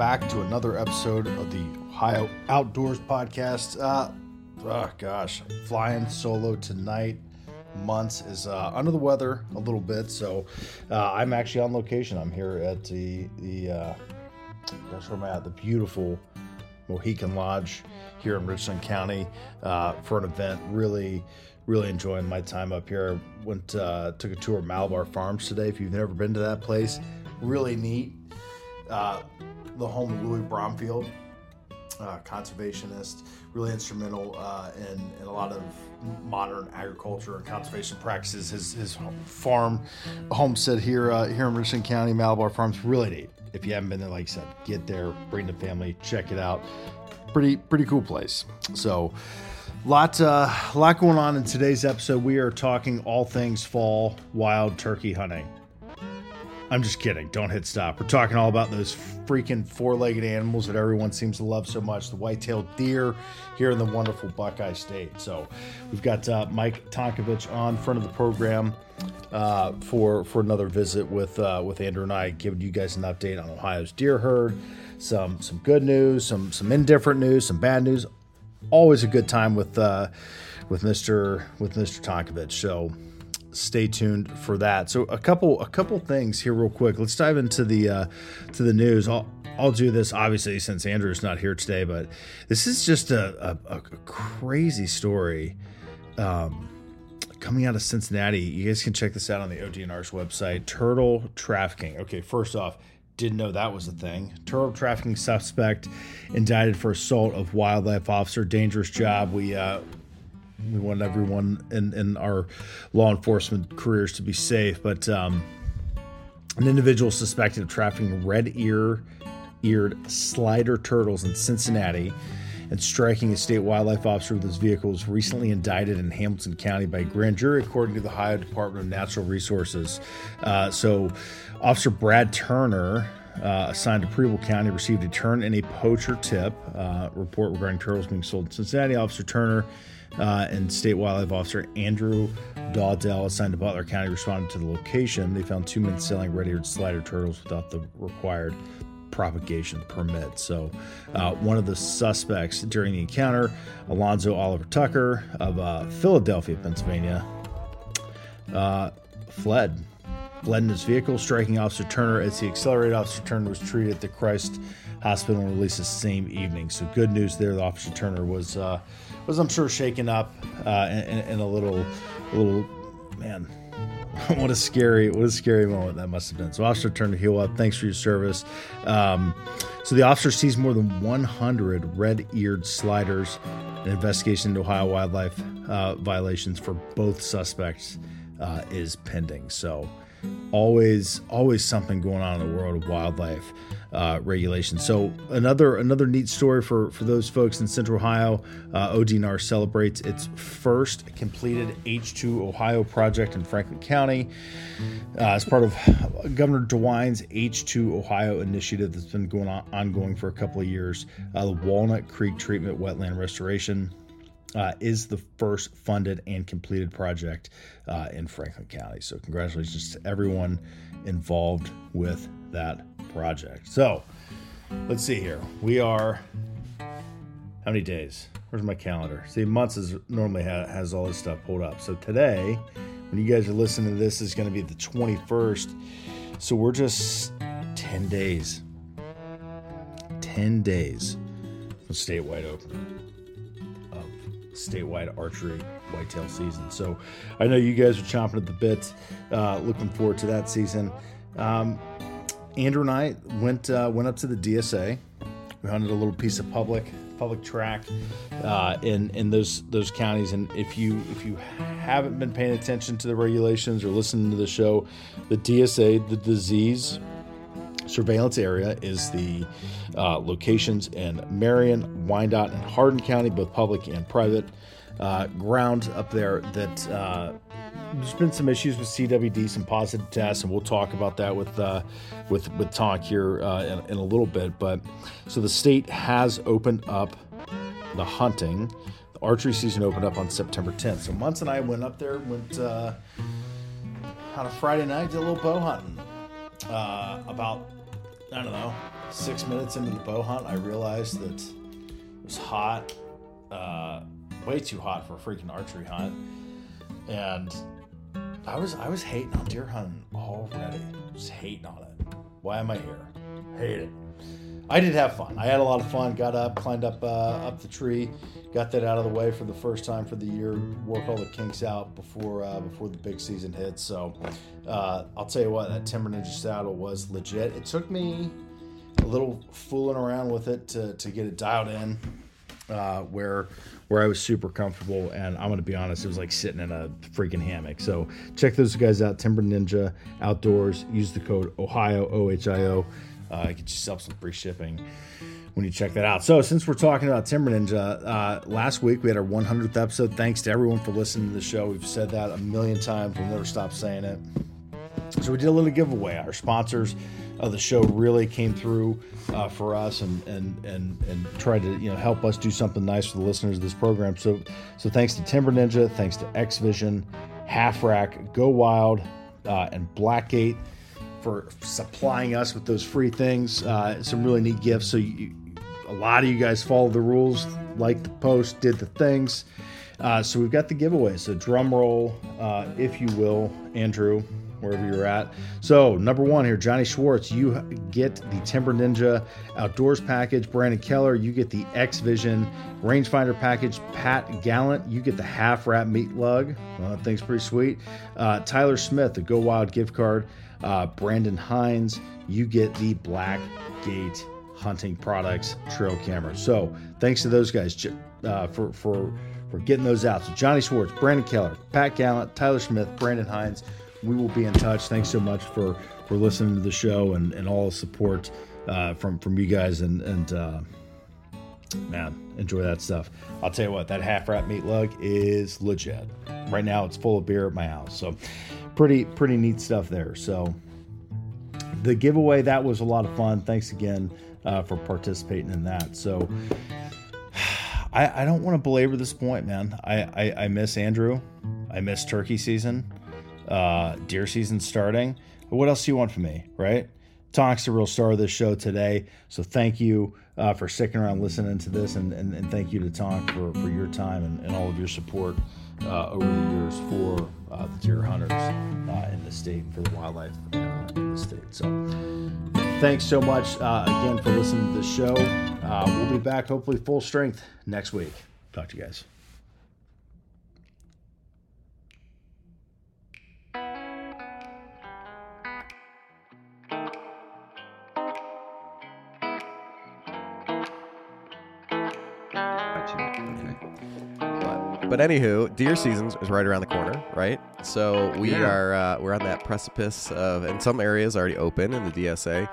back to another episode of the Ohio Outdoors Podcast. Uh, oh gosh, flying solo tonight. Muntz is uh, under the weather a little bit, so uh, I'm actually on location. I'm here at the the uh, where am I at? The beautiful Mohican Lodge here in Richland County uh, for an event. Really, really enjoying my time up here. I Went uh, took a tour of Malabar Farms today. If you've never been to that place, really neat. Uh, the home of Louis Bromfield, uh, conservationist, really instrumental uh, in, in a lot of modern agriculture and conservation practices. His, his farm homestead here uh, here in Richland County, Malabar Farms, really neat. If you haven't been there, like I said, get there, bring the family, check it out. Pretty pretty cool place. So. Lot, uh, lot going on in today's episode. We are talking all things fall wild turkey hunting. I'm just kidding. Don't hit stop. We're talking all about those freaking four legged animals that everyone seems to love so much the white tailed deer here in the wonderful Buckeye State. So we've got uh, Mike Tonkovich on front of the program uh, for for another visit with uh, with Andrew and I, giving you guys an update on Ohio's deer herd, some some good news, some some indifferent news, some bad news. Always a good time with uh, with Mr. with Mr. Tonkovich. So stay tuned for that. So a couple a couple things here real quick. Let's dive into the uh, to the news. I'll I'll do this obviously since Andrew's not here today, but this is just a, a, a crazy story um, coming out of Cincinnati. You guys can check this out on the ODNR's website. Turtle trafficking. Okay, first off, didn't know that was a thing. Turtle trafficking suspect indicted for assault of wildlife officer. Dangerous job. We uh, we want everyone in, in our law enforcement careers to be safe. But um, an individual suspected of trafficking red ear eared slider turtles in Cincinnati and striking a state wildlife officer with his vehicle was recently indicted in Hamilton County by a grand jury, according to the Ohio Department of Natural Resources. Uh, so, Officer Brad Turner. Uh, assigned to Preble County received a Turn In a Poacher tip uh, report regarding turtles being sold in Cincinnati. Officer Turner uh, and State Wildlife Officer Andrew Dawdell, assigned to Butler County, responded to the location. They found two men selling red-eared slider turtles without the required propagation permit. So, uh, one of the suspects during the encounter, Alonzo Oliver Tucker of uh, Philadelphia, Pennsylvania, uh, fled. Fled in his vehicle, striking Officer Turner as he accelerated. Officer Turner was treated at the Christ Hospital and released the same evening. So, good news there. The Officer Turner was uh, was I'm sure shaken up uh, and, and, a little, a little, man, what a scary, what a scary moment that must have been. So officer turned to heel up. Thanks for your service. Um, so the officer sees more than 100 red-eared sliders. An investigation into Ohio wildlife uh, violations for both suspects uh, is pending. So always, always something going on in the world of wildlife uh, regulations. So another another neat story for for those folks in Central Ohio. Uh, ODNR celebrates its first completed H2 Ohio project in Franklin County uh, as part of Governor DeWine's H2 Ohio initiative that's been going on ongoing for a couple of years. Uh, the Walnut Creek Treatment Wetland Restoration. Uh, is the first funded and completed project uh, in Franklin County. So, congratulations to everyone involved with that project. So, let's see here. We are how many days? Where's my calendar? See, Muntz is normally ha- has all this stuff pulled up. So today, when you guys are listening to this, is going to be the 21st. So we're just 10 days. 10 days from statewide opener of statewide archery whitetail season. So I know you guys are chomping at the bit, uh, looking forward to that season. Um, Andrew and I went uh, went up to the DSA. We hunted a little piece of public public track uh, in in those those counties. And if you if you haven't been paying attention to the regulations or listening to the show, the DSA, the disease surveillance area, is the uh, locations in Marion, Wyandot, and Hardin County, both public and private. Uh, ground up there that uh, there's been some issues with CWD, some positive tests, and we'll talk about that with uh, with with Tonk here uh, in, in, a little bit. But so the state has opened up the hunting. The archery season opened up on September 10th. So Muntz and I went up there, went uh, on a Friday night, did a little bow hunting. Uh, about I don't know, six minutes into the bow hunt, I realized that it was hot, uh, way too hot for a freaking archery hunt, and I was I was hating on deer hunting already. Just hating on it. Why am I here? Hate it. I did have fun. I had a lot of fun. Got up, climbed up uh, up the tree, got that out of the way for the first time for the year. Work all the kinks out before uh, before the big season hits. So uh, I'll tell you what, that Timber Ninja saddle was legit. It took me a little fooling around with it to, to get it dialed in, uh, where where I was super comfortable. And I'm gonna be honest, it was like sitting in a freaking hammock. So check those guys out, Timber Ninja Outdoors. Use the code Ohio O H I O uh, get yourself some free shipping when you check that out. So, since we're talking about Timber Ninja, uh, last week we had our 100th episode. Thanks to everyone for listening to the show. We've said that a million times. We'll never stop saying it. So, we did a little giveaway. Our sponsors of the show really came through uh, for us and, and and and tried to you know help us do something nice for the listeners of this program. So, so thanks to Timber Ninja, thanks to X Vision, Half Rack, Go Wild, uh, and Blackgate for supplying us with those free things. Uh, some really neat gifts. So you, a lot of you guys followed the rules, liked the post, did the things. Uh, so we've got the giveaway. So drum roll, uh, if you will, Andrew, wherever you're at. So number one here, Johnny Schwartz, you get the Timber Ninja Outdoors package. Brandon Keller, you get the X Vision rangefinder package. Pat Gallant, you get the Half Rack meat lug. Well, that thing's pretty sweet. Uh, Tyler Smith, the Go Wild gift card. Uh, Brandon Hines, you get the Black Gate Hunting Products trail camera. So thanks to those guys uh, for for for getting those out. So Johnny Schwartz, Brandon Keller, Pat Gallant, Tyler Smith, Brandon Hines. We will be in touch. Thanks so much for for listening to the show and, and all the support uh, from from you guys and and uh, man, enjoy that stuff. I'll tell you what, that Half Rack meat lug is legit. Right now, it's full of beer at my house. So pretty pretty neat stuff there. So the giveaway that was a lot of fun. Thanks again uh, for participating in that. So I, I don't want to belabor this point, man. I, I, I miss Andrew. I miss turkey season, uh, deer season starting. what else do you want from me, right? Tonk's the real star of this show today. So thank you uh, for sticking around listening to this, and, and, and, thank you to Tonk for, for your time and, and all of your support uh, over the years for uh, the deer hunters uh, in the state and for the wildlife uh, in the state. So, thanks so much uh, again for listening to the show. We'll be back hopefully full strength next week. Talk to you guys. But anywho, deer season is right around the corner, right? So we Yeah. are uh, we're on that precipice of, and some areas already open in the DSA.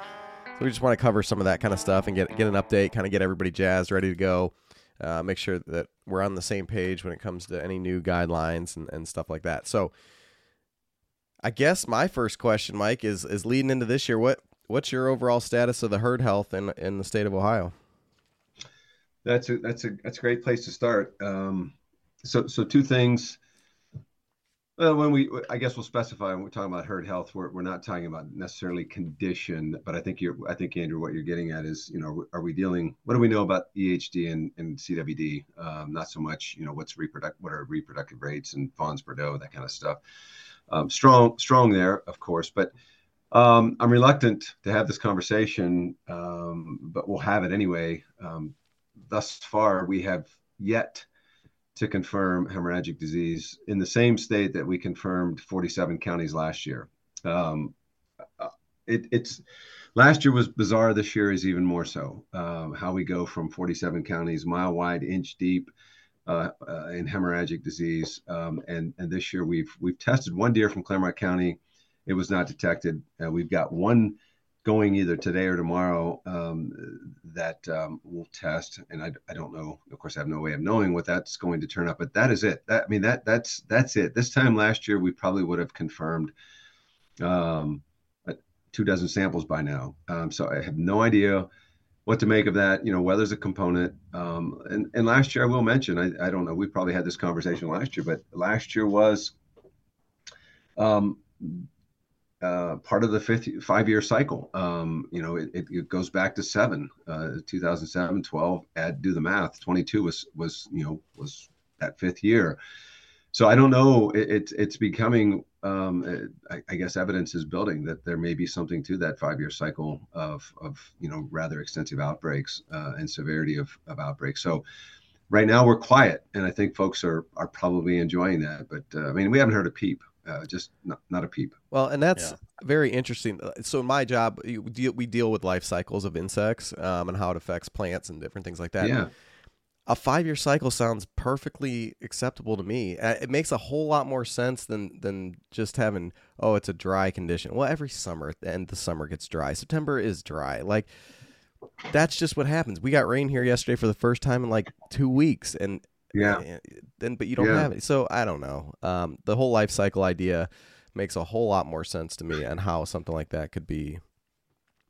So we just want to cover some of that kind of stuff and get get an update, kind of get everybody jazzed, ready to go. Uh, make sure that we're on the same page when it comes to any new guidelines and, and stuff like that. So I guess my first question, Mike, is is leading into this year. What what's your overall status of the herd health in in the state of Ohio? That's a that's a that's a great place to start. Um, so so two things. Well, when we, I guess we'll specify when we're talking about herd health, we're, we're not talking about necessarily condition, but I think you're, I think Andrew, what you're getting at is, you know, are we dealing, what do we know about EHD and, and CWD? Um, not so much, you know, what's reproductive, what are reproductive rates and fawns per doe, that kind of stuff. Um, strong, strong there, of course, but um, I'm reluctant to have this conversation, um, but we'll have it anyway. Um, thus far, we have yet to confirm hemorrhagic disease in the same state that we confirmed 47 counties last year. Um, uh, it, it's last year was bizarre. This year is even more so. Um, how we go from 47 counties, mile wide, inch deep, uh, uh, in hemorrhagic disease, um, and and this year we've we've tested one deer from Clermont County. It was not detected. Uh, we've got one going either today or tomorrow um, that um, will test and I, I don't know of course i have no way of knowing what that's going to turn up but that is it. That i mean that that's that's it. This time last year we probably would have confirmed um, two dozen samples by now. Um, so i have no idea what to make of that. You know weather's a component. Um, and, and last year i will mention I, I don't know we probably had this conversation last year but last year was um, uh, part of the fifth five year cycle. Um, you know, it, it, goes back to seven, uh, 2007, 12. Add do the math. 22 was was you know was that fifth year. So I don't know. It, it's it's becoming. Um, I, I, guess evidence is building that there may be something to that five year cycle of of you know rather extensive outbreaks uh, and severity of of outbreaks. So right now we're quiet, and I think folks are are probably enjoying that. But uh, I mean, we haven't heard a peep uh, just not, not a peep. Well, and that's yeah. very interesting. Uh, so my job, we deal, we deal with life cycles of insects um, and how it affects plants and different things like that. Yeah. A five-year cycle sounds perfectly acceptable to me. Uh, it makes a whole lot more sense than than just having oh, it's a dry condition. Well, every summer, and the summer gets dry. September is dry. Like that's just what happens. We got rain here yesterday for the first time in like two weeks, and yeah. Then, but you don't yeah. have it. So I don't know. Um, the whole life cycle idea makes a whole lot more sense to me, and how something like that could be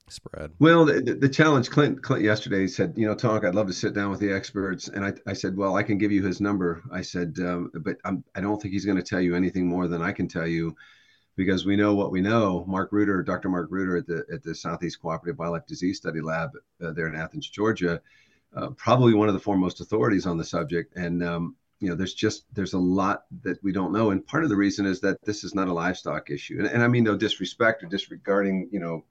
spread. Well, the, the challenge, Clint, Clint yesterday said, you know, talk. I'd love to sit down with the experts, and I, I said, well, I can give you his number. I said, um, but I'm, I don't think he's going to tell you anything more than I can tell you because we know what we know. Mark Ruder, Dr. Mark Ruder at the at the Southeast Cooperative Wildlife Disease Study Lab uh, there in Athens, Georgia, uh, probably one of the foremost authorities on the subject. And um, you know, there's just there's a lot that we don't know, and part of the reason is that this is not a livestock issue. And, and I mean no disrespect or disregarding you know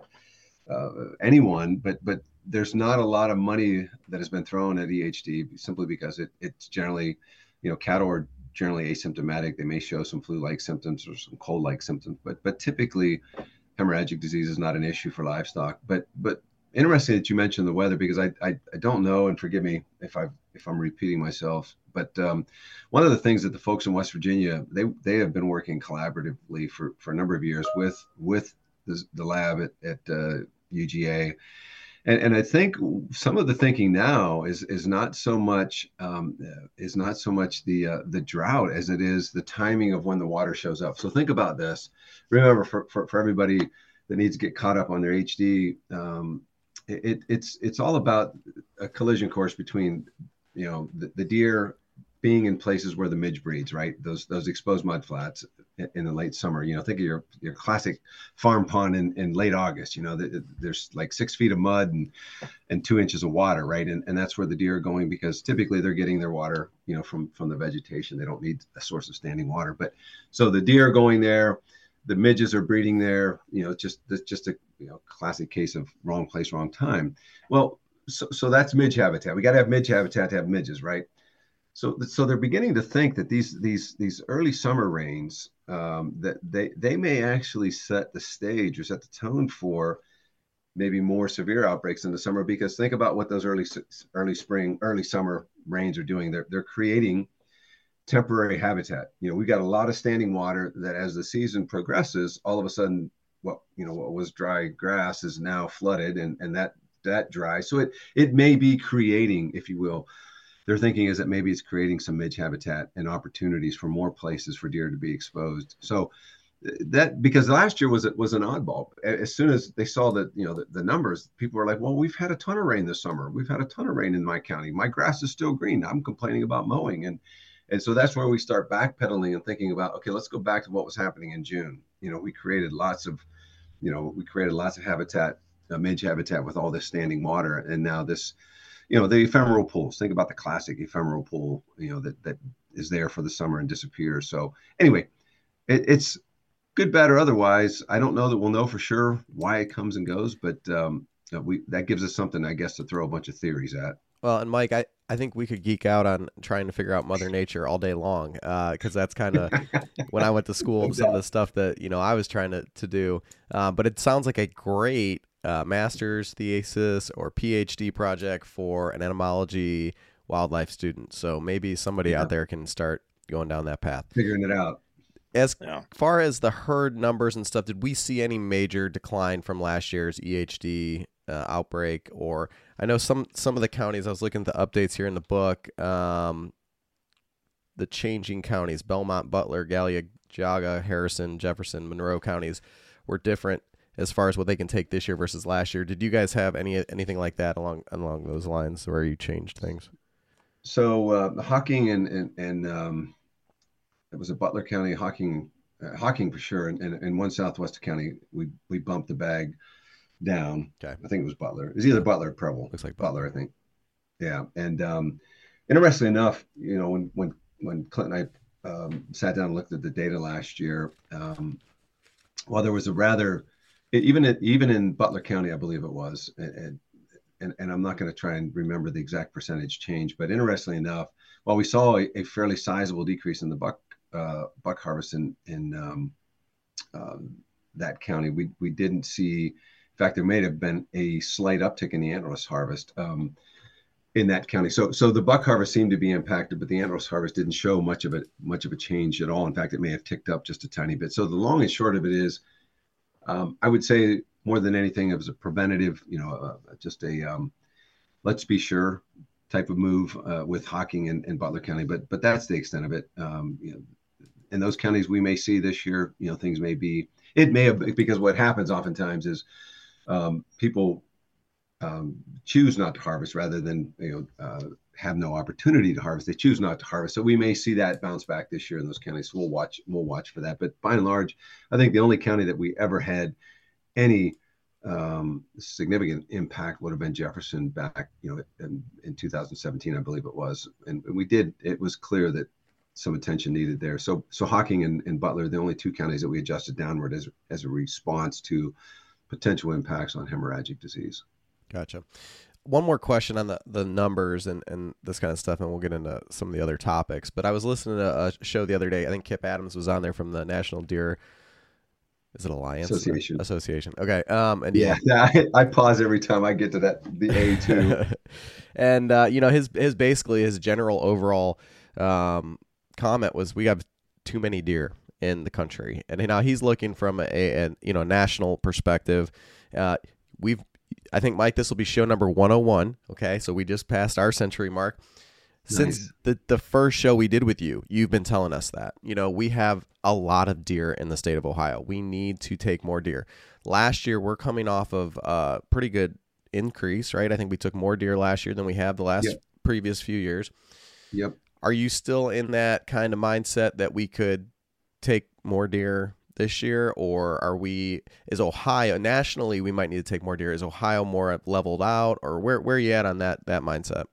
uh, anyone, but but there's not a lot of money that has been thrown at EHD simply because it it's generally you know cattle are generally asymptomatic. They may show some flu-like symptoms or some cold-like symptoms, but but typically hemorrhagic disease is not an issue for livestock. But but interesting that you mentioned the weather because I, I, I don't know, and forgive me if I if I'm repeating myself, but um, one of the things that the folks in West Virginia they they have been working collaboratively for for a number of years with with the, the lab at, at uh, UGA. And, and I think some of the thinking now is is not so much um, is not so much the uh, the drought as it is the timing of when the water shows up. So think about this. Remember, for, for, for everybody that needs to get caught up on their HD, um, it, it's it's all about a collision course between you know the, the, deer being in places where the midge breeds right? Those those exposed mud flats in, the late summer you know think of your your classic farm pond in, in late august you know the, there's like six feet of mud and and two inches of water right? And, and that's where the deer are going because typically they're getting their water you know from from the vegetation. They don't need a source of standing water. But so the deer are going there the midges are breeding there. You know, just just a you know classic case of wrong place, wrong time. Well, so, so that's midge habitat. We got to have midge habitat to have midges, right? So so they're beginning to think that these these these early summer rains um, that they they may actually set the stage or set the tone for maybe more severe outbreaks in the summer because think about what those early early spring early summer rains are doing they're they're creating temporary habitat. You know, we've got a lot of standing water that as the season progresses, all of a sudden what you know what was dry grass is now flooded and and that that dry. So it it may be creating, if you will, their thinking is that maybe it's creating some midge habitat and opportunities for more places for deer to be exposed. So uh, that because last year was it was an oddball. As soon as they saw that you know the, the, numbers, people were like, "Well, we've had a ton of rain this summer. We've had a ton of rain in my county. My grass is still green. I'm complaining about mowing." And and so that's where we start backpedaling and thinking about, okay, let's go back to what was happening in June. You know, we created lots of, you know, we created lots of habitat, uh, midge habitat with all this standing water. And now this, you know, the ephemeral pools, think about the classic ephemeral pool, you know, that, that is there for the summer and disappears. So anyway, it, it's good, bad, or otherwise. I don't know that we'll know for sure why it comes and goes, but um, we, that gives us something, I guess, to throw a bunch of theories at. Well, and Mike, I, I think we could geek out on trying to figure out Mother Nature all day long, because uh, that's kind of when I went to school, some of the stuff that you know I was trying to to do. Uh, but it sounds like a great uh, master's thesis or PhD project for an entomology wildlife student. So maybe somebody yeah. out there can start going down that path, figuring it out. As yeah. far as the herd numbers and stuff, did we see any major decline from last year's EHD uh, outbreak or I know some some of the counties I was looking at the updates here in the book um, the changing counties Belmont Butler Gallia Geauga Harrison Jefferson Monroe counties were different as far as what they can take this year versus last year. Did you guys have any anything like that along along those lines where you changed things? So uh, and and, and um, it was a Butler County Hocking uh, for sure, and, and, and one Southwest County, we we bumped the bag down. Okay. I think it was Butler. It's either Butler or Preble. Looks like Butler, I think. Yeah, and um, interestingly enough, you know, when when when Clint and I um, sat down and looked at the data last year, um, while there was a rather even in, even in Butler County, I believe it was, and and, and I'm not going to try and remember the exact percentage change, but interestingly enough, while we saw a, a fairly sizable decrease in the buck uh, buck harvest in in um, uh, that county, we we didn't see. In fact, there may have been a slight uptick in the antlerless harvest. Um, in that county. So so the buck harvest seemed to be impacted, but the antlerless harvest didn't show much of it much of a change at all. In fact, it may have ticked up just a tiny bit. So the long and short of it is, um, I would say more than anything, it was a preventative, you know, uh, just a um, let's be sure type of move uh, with Hocking and, and, Butler County. But but that's the extent of it. Um, you know, in those counties we may see this year, you know, things may be it may have because what happens oftentimes is um, people um, choose not to harvest rather than you know uh, have no opportunity to harvest. They choose not to harvest. So we may see that bounce back this year in those counties. So we'll watch we'll watch for that. But by and large, I think the only county that we ever had any um, significant impact would have been Jefferson back, you know, in, in 2017, I believe it was, and, we did. It was clear that some attention needed there. So so Hocking and, and Butler, the only two counties that we adjusted downward as as a response to potential impacts on hemorrhagic disease. Gotcha. One more question on the, the numbers and, and this kind of stuff, and we'll get into some of the other topics. But I was listening to a show the other day. I think Kip Adams was on there from the National Deer. Is it Alliance Association? Association. Okay. Um. And yeah, I, I pause every time I get to that the A two. and uh, you know his his basically his general overall um, comment was we have too many deer in the country, and now he's looking from a, a you know national perspective. Uh, we've I think Mike, this will be show number 101. Okay, so we just passed our century mark. Since nice. the the first show we did with you, you've been telling us that you know we have a lot of deer in the state of Ohio. We need to take more deer. Last year, we're coming off of a pretty good increase, right? I think we took more deer last year than we have the last yep. previous few years. Yep. Are you still in that kind of mindset that we could take more deer this year, or are we? Is Ohio nationally? We might need to take more deer. Is Ohio more leveled out, or where where are you at on that that mindset?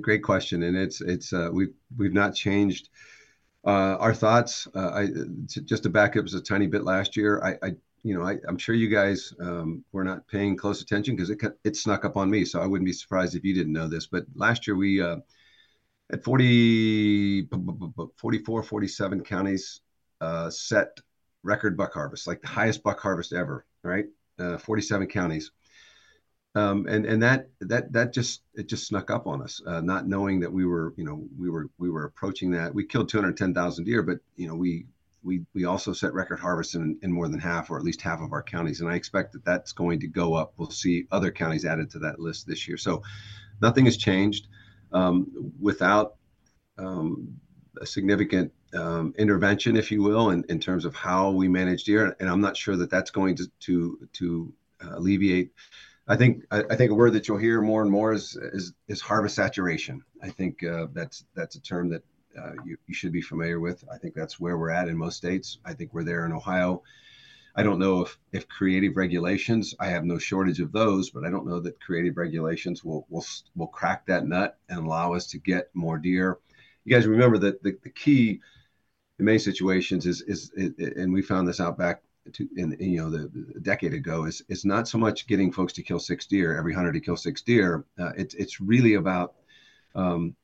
Great question, and it's it's uh, we've we've not changed uh, our thoughts. Uh, I just to back up was a tiny bit last year. I, I you know I, am sure you guys um, were not paying close attention because it it snuck up on me. So I wouldn't be surprised if you didn't know this. But last year we uh, at 40, 44, 47 counties uh, set record buck harvest, like the highest buck harvest ever, right? Uh, 47 counties. Um, and and that that that just it just snuck up on us, uh, not knowing that we were you know we were we were approaching that. We killed 210,000 deer, but you know we we we also set record harvests in, in more than half or at least half of our counties, and I expect that that's going to go up. We'll see other counties added to that list this year. So nothing has changed um, without um, a significant um, intervention, if you will, in, in terms of how we manage deer. And I'm not sure that that's going to to to uh, alleviate. I think I, I, think a word that you'll hear more and more is is, is harvest saturation. I think uh, that's that's a term that uh, you, you should be familiar with. I think that's where we're at in most states. I think we're there in Ohio. I don't know if, if creative regulations, I have no shortage of those, but I don't know that creative regulations will, will, will crack that nut and allow us to get more deer. You guys remember that the, the key in many situations is is, and we found this out back to in you know the, the decade ago is it's not so much getting folks to kill six deer every hundred to kill six deer. Uh, it's it's really about um,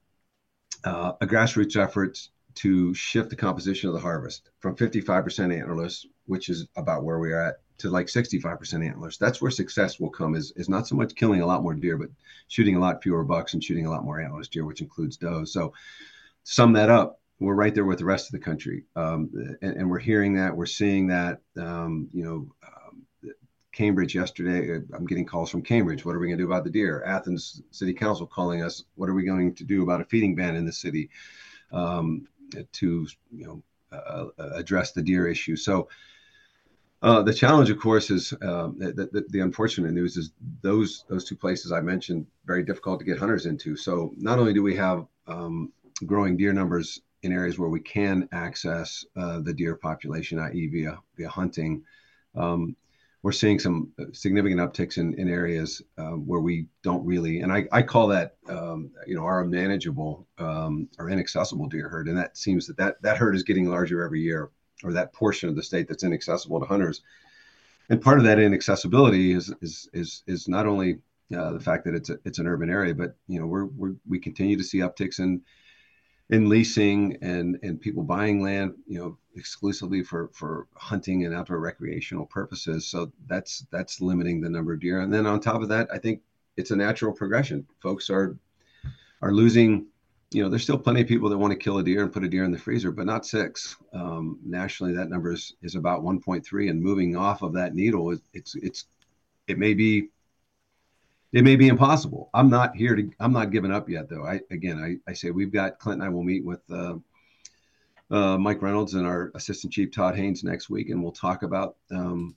uh, a grassroots effort to shift the composition of the harvest from 55% antlerless, which is about where we are at, to like 65% antlers. That's where success will come. Is is not so much killing a lot more deer, but shooting a lot fewer bucks and shooting a lot more antlerless deer, which includes does. So, sum that up we're right there with the rest of the country, um, and, and, we're hearing that, we're seeing that. Um, you know, um, Cambridge yesterday. Uh, I'm getting calls from Cambridge. What are we going to do about the deer? Athens City Council calling us. What are we going to do about a feeding ban in the city um, to you know uh, address the deer issue? So. Uh, the challenge, of course, is um, the, the, the, unfortunate news is those those two places I mentioned very difficult to get hunters into. So not only do we have um, growing deer numbers in areas where we can access uh, the deer population, i.e., via via hunting. Um, we're seeing some uh, significant upticks in, in areas um, where we don't really, and I, I call that, um, you know, our unmanageable um, or inaccessible deer herd. And that seems that, that that herd is getting larger every year, or that portion of the state that's inaccessible to hunters. And part of that inaccessibility is is is, is not only uh, the fact that it's a, it's an urban area, but you know we're, we're we continue to see upticks in in leasing and and people buying land, you know, exclusively for for hunting and outdoor recreational purposes. So that's that's limiting the number of deer. And then on top of that, I think it's a natural progression. Folks are are losing. You know, there's still plenty of people that want to kill a deer and put a deer in the freezer, but not six. Um, nationally, that number is, is about 1.3, and moving off of that needle, it's it's it may be it may be impossible. I'm not here to. I'm not giving up yet, though. I again, I, I say we've got Clint and I will meet with uh, uh, Mike Reynolds and our assistant chief Todd Haynes next week, and we'll talk about um,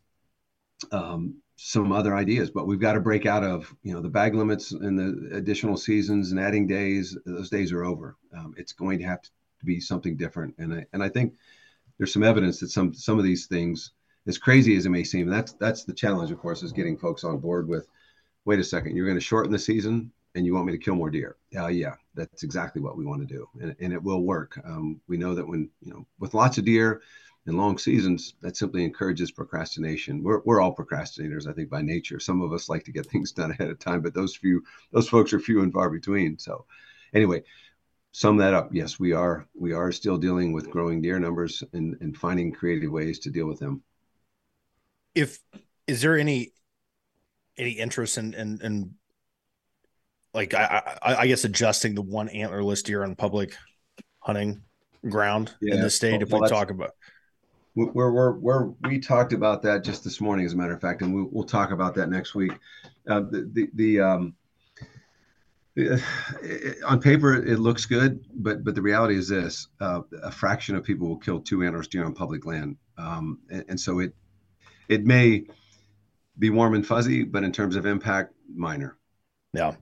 um, some other ideas. But we've got to break out of you know the bag limits and the additional seasons and adding days. Those days are over. Um, it's going to have to be something different, and I and I think there's some evidence that some some of these things, as crazy as it may seem, that's that's the challenge, of course, is getting folks on board with wait a second, you're going to shorten the season and you want me to kill more deer. Uh, yeah, that's exactly what we want to do. And, and it will work. Um, we know that when, you know, with lots of deer and long seasons, that simply encourages procrastination. We're, we're all procrastinators, I think, by nature. Some of us like to get things done ahead of time, but those few, those folks are few and far between. So anyway, sum that up. Yes, we are, we are still dealing with growing deer numbers and, and finding creative ways to deal with them. If, is there any any interest in in, in like I, I, I guess adjusting the one antlerless deer on public hunting ground yeah. in the state. Well, if we well, talk about we're, we're, we're, we talked about that just this morning, as a matter of fact, and we, will talk about that next week. Uh, the the, the um, it, on paper it looks good, but but the reality is this: uh, a fraction of people will kill two antlerless deer on public land, um, and, and so it it may be warm and fuzzy, but in terms of impact, minor. Yeah.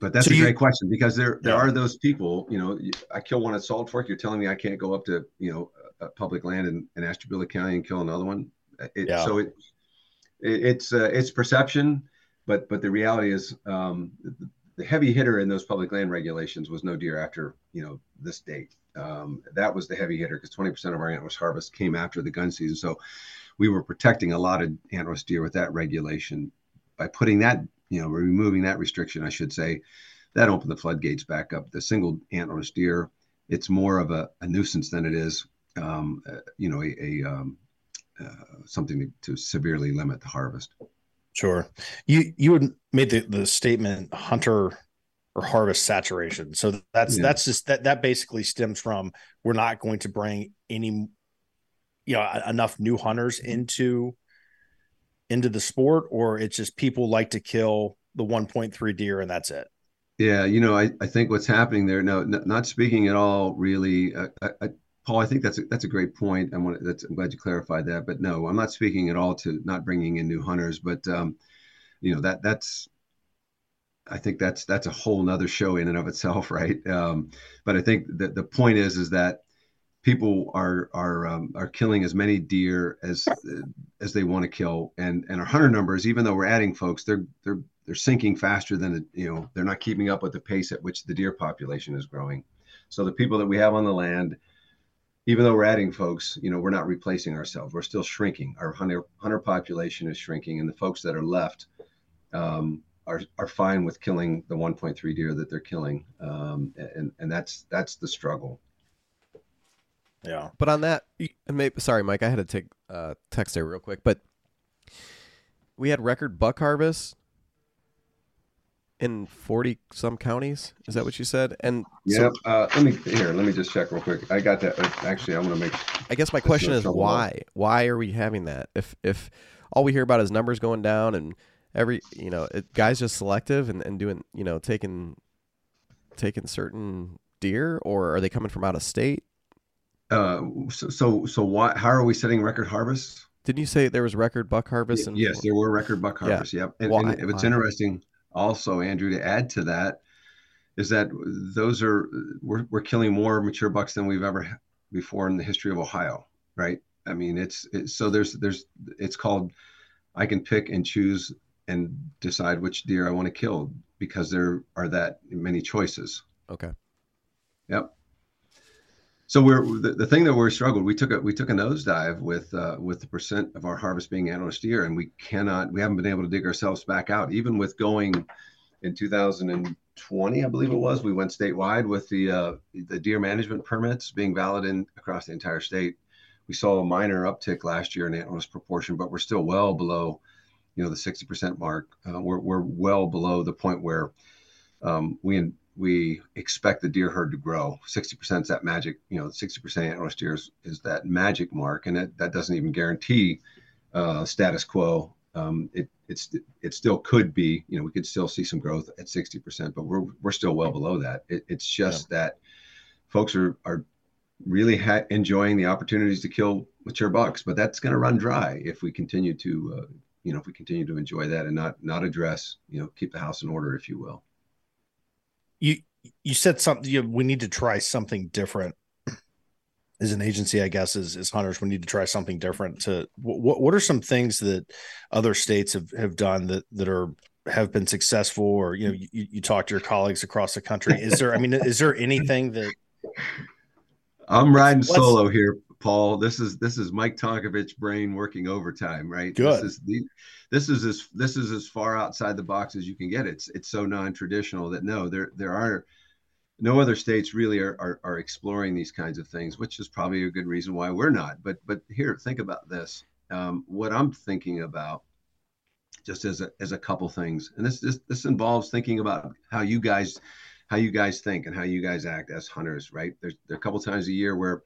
But that's so a you, great question because there there yeah. are those people. You know, I kill one at Salt Fork. You're telling me I can't go up to you know public land in, in Ashtabula County and kill another one. It, yeah. So it, it it's uh, it's perception, but but the reality is um, the, the heavy hitter in those public land regulations was no deer after you know this date. Um, that was the heavy hitter because 20% of our antlers harvest came after the gun season. So we were protecting a lot of antlerless deer with that regulation. By putting that, you know, removing that restriction, I should say, that opened the floodgates back up. The single antlerless deer, it's more of a, a nuisance than it is, um, uh, you know, a, a um, uh, something to, to, severely limit the harvest. Sure. You you made the, the statement hunter or harvest saturation. So that's yeah. that's just that that basically stems from we're not going to bring any you know enough new hunters into into the sport or it's just people like to kill the 1.3 deer and that's it? Yeah you know i, I think what's happening there no n- not speaking at all really uh, I, I, paul i think that's a, that's a great point. I want that's i'm glad you clarified that but no i'm not speaking at all to not bringing in new hunters but um, you know that that's I think that's that's a whole nother show in and of itself, right? Um, but I think that the point is is that people are are um, are killing as many deer as as they want to kill, and and our hunter numbers, even though we're adding folks, they're they're they're sinking faster than you know they're not keeping up with the pace at which the deer population is growing. So the people that we have on the land, even though we're adding folks, you know we're not replacing ourselves. We're still shrinking. Our hunter hunter population is shrinking, and the folks that are left. Um, are, are fine with killing the 1.3 deer that they're killing, um, and and that's that's the struggle. Yeah. But on that, maybe sorry, Mike, I had to take uh, text there real quick, but we had record buck harvest in 40 some counties is that what you said? And yeah so, uh, let me here let me just check real quick. I got that uh, actually i want to make i guess my question is why? Up. why are we having that? If if all we hear about is numbers going down and every you know it, guys just selective and, and doing you know taking taking certain deer or are they coming from out of state uh, so, so, so why, how are we setting record harvests? Didn't you say there was record buck harvest? And yes, there were record buck harvests. Yeah. Yep. And, and it's interesting also, Andrew, to add to that is that those are we're, we're killing more mature bucks than we've ever before in the history of Ohio, right? I mean, it's, it's so there's there's it's called I can pick and choose and decide which deer I want to kill because there are that many choices. Okay. Yep. So we're the, the thing that we're struggled. We took a we took a nosedive with uh, with the percent of our harvest being antlerless deer, and we cannot we haven't been able to dig ourselves back out. Even with going in 2020, I believe it was, we went statewide with the uh, the deer management permits being valid in across the entire state. We saw a minor uptick last year in antlerless proportion, but we're still well below, you know, the 60% mark. Uh, we're we're well below the point where um, we we expect the deer herd to grow. 60% is that magic, you know, 60% antlerless deer is, is that magic mark, and it, that doesn't even guarantee uh, status quo. Um, it it's it still could be, you know, we could still see some growth at 60%, but we're we're still well below that. It, it's just yeah. that folks are are really ha- enjoying the opportunities to kill mature bucks, but that's going to run dry if we continue to, uh, you know, if we continue to enjoy that and not not address, you know, keep the house in order, if you will you you said something you, we need to try something different. As an agency i guess as, as hunters we need to try something different to what what are some things that other states have, have done that that are have been successful? Or you know you, you talk to your colleagues across the country. Is there i mean is there anything that i'm riding solo here Paul. This is this is Mike Tonkovich brain working overtime, right? Good. This is the this is as this is as far outside the box as you can get. It's it's so non-traditional that no, there there are no other states really are, are, are exploring these kinds of things, which is probably a good reason why we're not. But but here, think about this. Um, what I'm thinking about, just as a as a couple things, and this this this involves thinking about how you guys how you guys think and how you guys act as hunters, right? There's there are a couple times a year where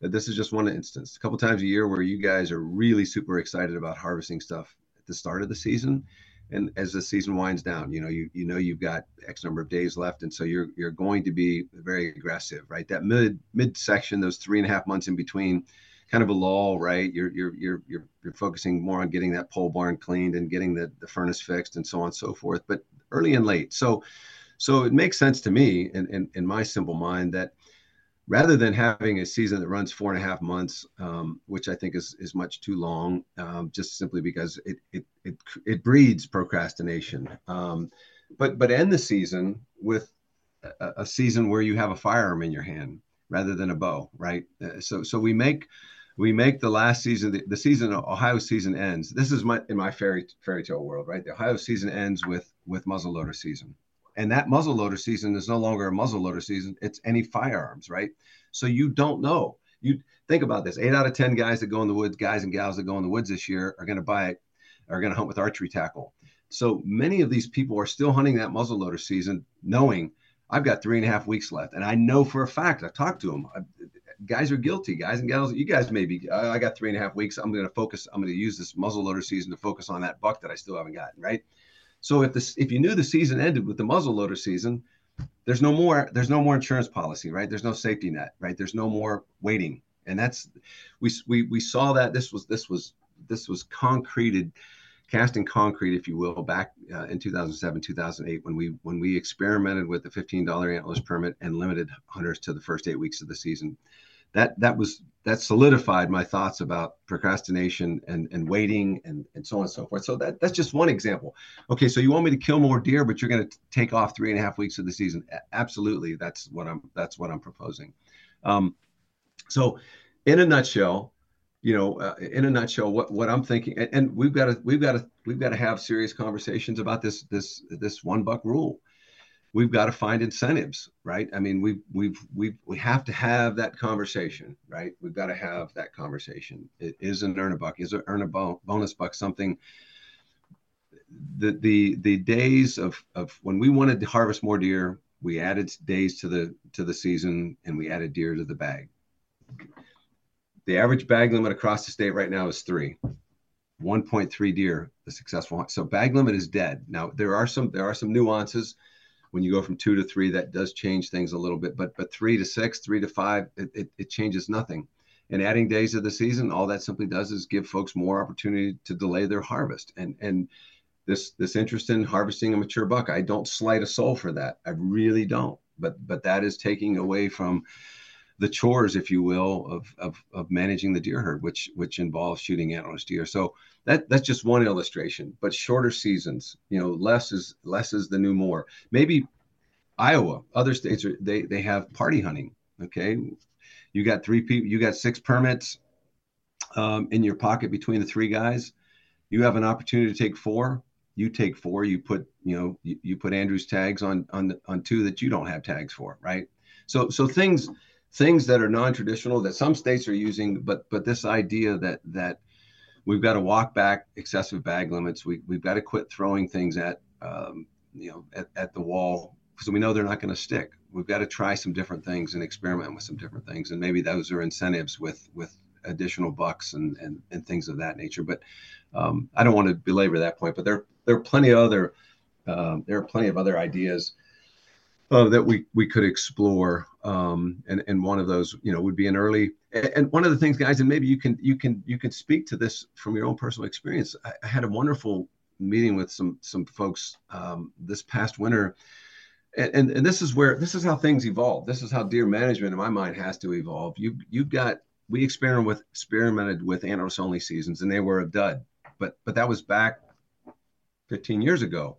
this is just one instance. A couple times a year where you guys are really super excited about harvesting stuff at the start of the season, and as the season winds down, you know you you know you've got X number of days left, and so you're you're going to be very aggressive, right? That mid mid section, those three and a half months in between, kind of a lull, right? You're you're you're you're, you're focusing more on getting that pole barn cleaned and getting the the furnace fixed and so on and so forth. But early and late, so so it makes sense to me in, in, in my simple mind that rather than having a season that runs four and a half months, um, which I think is is much too long, um, just simply because it it it, it breeds procrastination. Um, but but end the season with a, a, season where you have a firearm in your hand rather than a bow, right? Uh, so so we make we make the last season the, the season Ohio season ends. This is my in my fairy fairy tale world, right? The Ohio season ends with with muzzleloader season and that muzzleloader season is no longer a muzzleloader season it's any firearms right? So you don't know. You think about this eight out of ten guys that go in the woods guys and gals that go in the woods this year are going to buy are going to hunt with archery tackle. So many of these people are still hunting that muzzleloader season knowing i've got three and a half weeks left and i know for a fact i've talked to them I, guys are guilty guys and gals you guys maybe i got three and a half weeks i'm going to focus i'm going to use this muzzleloader season to focus on that buck that i still haven't gotten right so if this if you knew the season ended with the muzzleloader season, there's no more there's no more insurance policy, right? There's no safety net, right? There's no more waiting, and that's we we we saw that this was this was this was concreted cast in concrete, if you will, back uh, in 2007, 2008, when we when we experimented with the $15 antlerless permit and limited hunters to the first eight weeks of the season that that was that solidified my thoughts about procrastination and and waiting and and so on and so forth. So that that's just one example. Okay, so you want me to kill more deer, but you're going to take off three and a half weeks of the season? Absolutely, that's what I'm that's what I'm proposing. Um, so, in a nutshell, you know, uh, in a nutshell, what what I'm thinking, and, and we've got to we've got to we've got to have serious conversations about this this this one buck rule we've got to find incentives, right? I mean, we we we we have to have that conversation, right? We've got to have that conversation. It is an earn a buck, is an earn a bonus buck something? The the the days of of when we wanted to harvest more deer, we added days to the to the season and we added deer to the bag. The average bag limit across the state right now is three. 1.3 deer, the successful. hunt. So bag limit is dead. Now there are some there are some nuances when you go from two to three, that does change things a little bit. But but three to six, three to five, it, it, it changes nothing. And adding days of the season, all that simply does is give folks more opportunity to delay their harvest. And and this this interest in harvesting a mature buck. I don't slight a soul for that. I really don't. But but that is taking away from the chores, if you will, of, of, of managing the deer herd, which which involves shooting antlerless deer. So that that's just one illustration. But shorter seasons, you know, less is less is the new more. Maybe Iowa, other states are they they have party hunting. Okay, you got three people, you got six permits um, in your pocket between the three guys. You have an opportunity to take four. You take four. You put you know you, you put Andrew's tags on on on two that you don't have tags for, right? So so things things that are non-traditional that some states are using, but but this idea that that we've got to walk back excessive bag limits. We we've got to quit throwing things at um, you know at, at the wall because we know they're not going to stick. We've got to try some different things and experiment with some different things, and maybe those are incentives with with additional bucks and and, and things of that nature. But um, I don't want to belabor that point. But there there are plenty of other um, there are plenty of other ideas uh, that we we could explore. Um, and and one of those, you know, would be an early. And one of the things, guys, and maybe you can you can you can speak to this from your own personal experience. I, I had a wonderful meeting with some some folks um, this past winter. And, and, and this is where this is how things evolve. This is how deer management in my mind has to evolve. You you've got we experimented with experimented with antlerless only seasons and they were a dud. But but that was back 15 years ago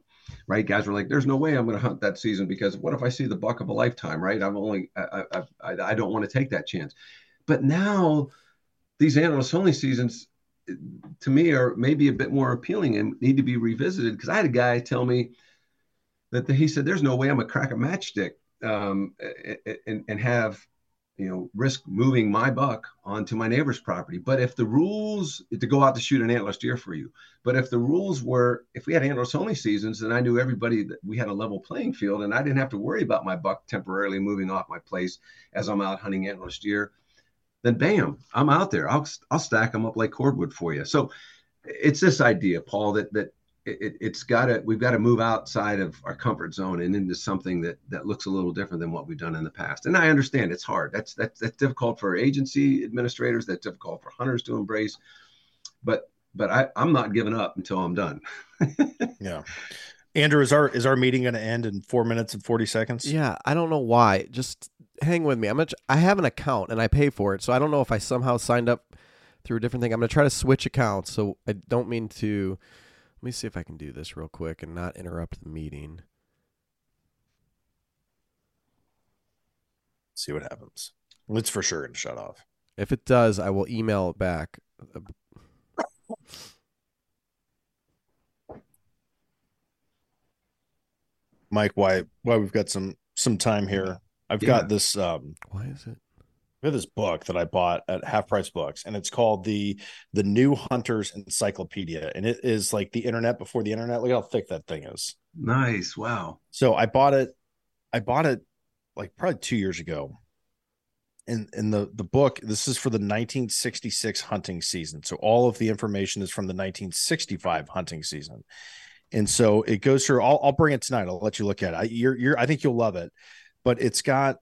right? Guys were like, "There's no way I'm going to hunt that season because what if I see the buck of a lifetime?" Right? I'm only I I, I, I don't want to take that chance. But now these antlerless only seasons to me are maybe a bit more appealing and need to be revisited because I had a guy tell me that the, he said, "There's no way I'm gonna crack a matchstick um, and, and have you know, risk moving my buck onto my neighbor's property. But if the rules to go out to shoot an antlerless deer for you, but if the rules were, if we had antlerless only seasons, then I knew everybody that we had a level playing field, and I didn't have to worry about my buck temporarily moving off my place as I'm out hunting antlerless deer. Then bam, I'm out there. I'll I'll stack them up like cordwood for you. So it's this idea, Paul, that that it, it's got to we've got to move outside of our comfort zone and into something that that looks a little different than what we've done in the past. And i understand it's hard. That's that's that's difficult for agency administrators that's difficult for hunters to embrace. But but I, i'm not giving up until i'm done. Yeah. Andrew is our is our meeting going to end in four minutes and 40 seconds? Yeah i don't know why. Just hang with me. I'm gonna i have an account and i pay for it so i don't know if i somehow signed up through a different thing. I'm gonna try to switch accounts so i don't mean to let me see if I can do this real quick and not interrupt the meeting. See what happens. It's for sure going to shut off. If it does, I will email it back. Mike, why why we've got some some time here. I've yeah. got this um why is it? I have this book that I bought at Half Price Books, and it's called the the New Hunters Encyclopedia, and it is like the internet before the internet. Look how thick that thing is. Nice, wow. So I bought it. I bought it like probably two years ago. And in the the book, this is for the 1966 hunting season. So all of the information is from the 1965 hunting season, and so it goes through. I'll, I'll bring it tonight. I'll let you look at it. I, you're, you're, I think you'll love it, but it's got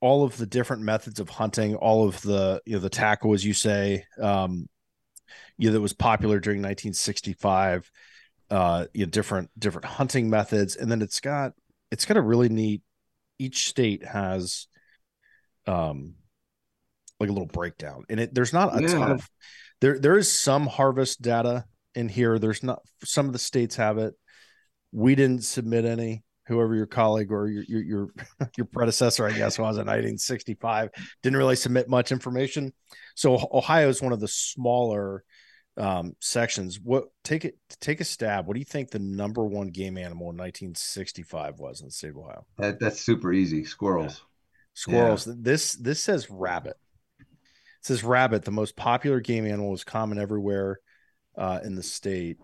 all of the different methods of hunting, all of the you know the tackle, as you say, um, you know, that was popular during 1965. Uh, you know, different different hunting methods, and then it's got it's got a really neat. Each state has, um, like a little breakdown, and it there's not a yeah. ton of there. There is some harvest data in here. There's not some of the states have it. We didn't submit any whoever your colleague or your your your, your predecessor, I guess, was in 1965, didn't really submit much information. So Ohio is one of the smaller um, sections. What take it take a stab? What do you think the number one game animal in 1965 was in the state of Ohio? That, that's super easy. Squirrels. Yeah. Squirrels. Yeah. This this says rabbit. It says rabbit. The most popular game animal is common everywhere uh, in the state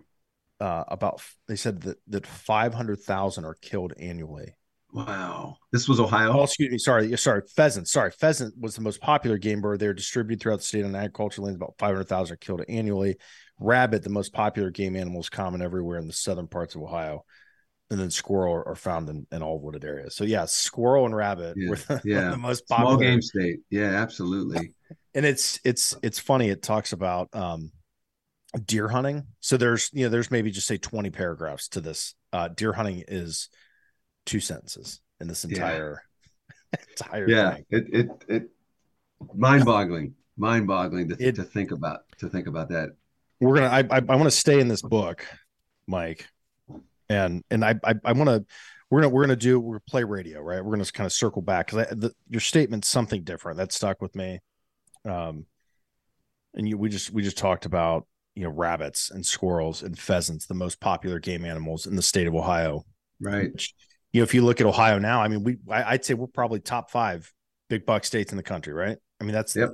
uh, about they said that that five hundred thousand are killed annually. Wow, this was Ohio. Oh, excuse me. Sorry, sorry. Pheasant. Sorry, pheasant was the most popular game bird. They're distributed throughout the state on agricultural lands. About five hundred thousand are killed annually. Rabbit, the most popular game animal, is common everywhere in the southern parts of Ohio. And then squirrel are, found in, in all wooded areas. So yeah, squirrel and rabbit yeah, were the, yeah. the most popular small game state. Yeah, absolutely. and it's it's it's funny. It talks about um deer hunting. So there's you know there's maybe just say 20 paragraphs to this. Uh, deer hunting is two sentences in this entire yeah. entire yeah thing. it it it mind-boggling mind-boggling to, it, to think about to think about that we're gonna i i, I want to stay in this book mike and and i i, I want to we're gonna we're gonna do we're gonna play radio right we're gonna kind of circle back because your statement's something different that stuck with me um and you we just we just talked about you know rabbits and squirrels and pheasants the most popular game animals in the state of ohio. Right. Which, you know if you look at ohio now i mean we I, would say we're probably top five big buck states in the country right? I mean that's yep.